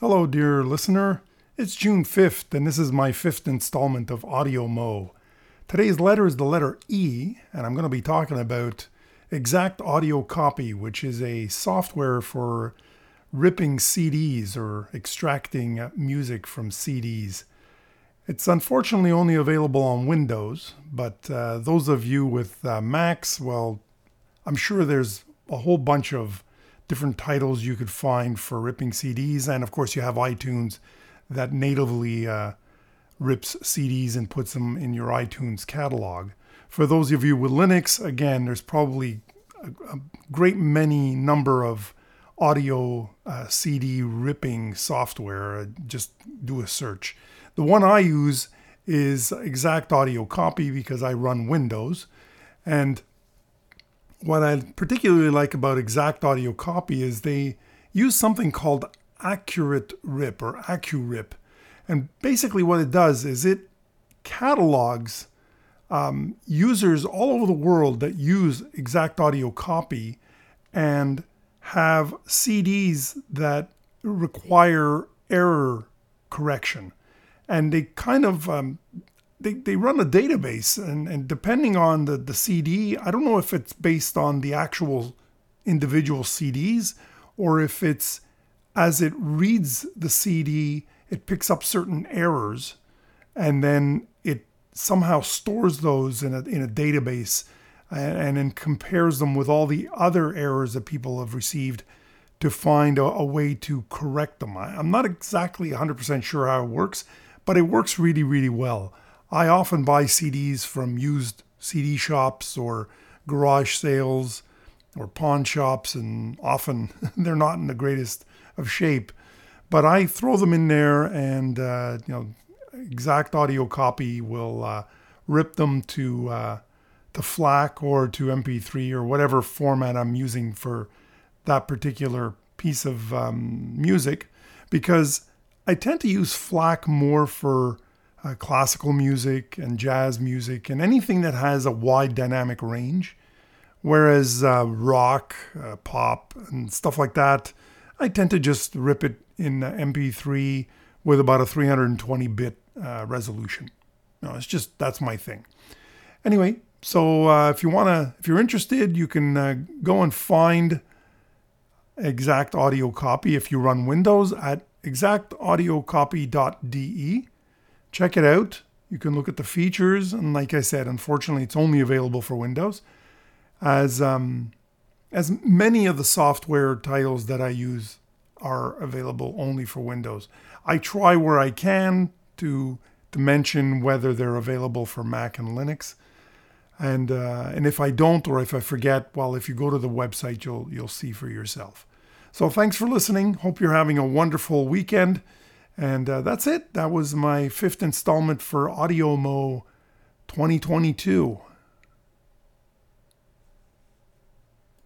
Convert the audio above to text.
Hello, dear listener. It's June 5th, and this is my fifth installment of Audio Mo. Today's letter is the letter E, and I'm going to be talking about Exact Audio Copy, which is a software for ripping CDs or extracting music from CDs. It's unfortunately only available on Windows, but uh, those of you with uh, Macs, well, I'm sure there's a whole bunch of different titles you could find for ripping CDs. And of course, you have iTunes that natively uh, rips CDs and puts them in your iTunes catalog. For those of you with Linux, again, there's probably a, a great many number of audio uh, CD ripping software. Just do a search. The one I use is Exact Audio Copy because I run Windows. And what I particularly like about Exact Audio Copy is they use something called Accurate Rip or AccuRip. And basically, what it does is it catalogs um, users all over the world that use Exact Audio Copy and have CDs that require error correction. And they kind of um, they, they run a database and, and depending on the, the CD, I don't know if it's based on the actual individual CDs or if it's as it reads the CD, it picks up certain errors and then it somehow stores those in a, in a database and, and then compares them with all the other errors that people have received to find a, a way to correct them. I, I'm not exactly 100% sure how it works, but it works really, really well. I often buy CDs from used CD shops or garage sales or pawn shops, and often they're not in the greatest of shape. But I throw them in there, and uh, you know, exact audio copy will uh, rip them to uh, to FLAC or to MP3 or whatever format I'm using for that particular piece of um, music, because I tend to use FLAC more for uh, classical music and jazz music and anything that has a wide dynamic range. Whereas uh, rock, uh, pop, and stuff like that, I tend to just rip it in MP3 with about a 320 bit uh, resolution. No, it's just that's my thing. Anyway, so uh, if you wanna, if you're interested, you can uh, go and find exact audio copy if you run Windows at exactaudiocopy.de check it out. You can look at the features, and like I said, unfortunately, it's only available for Windows. As um, as many of the software titles that I use are available only for Windows. I try where I can to to mention whether they're available for Mac and Linux. And uh, and if I don't or if I forget, well, if you go to the website, you'll you'll see for yourself. So thanks for listening. Hope you're having a wonderful weekend. And uh, that's it. That was my fifth installment for Audio Mo 2022.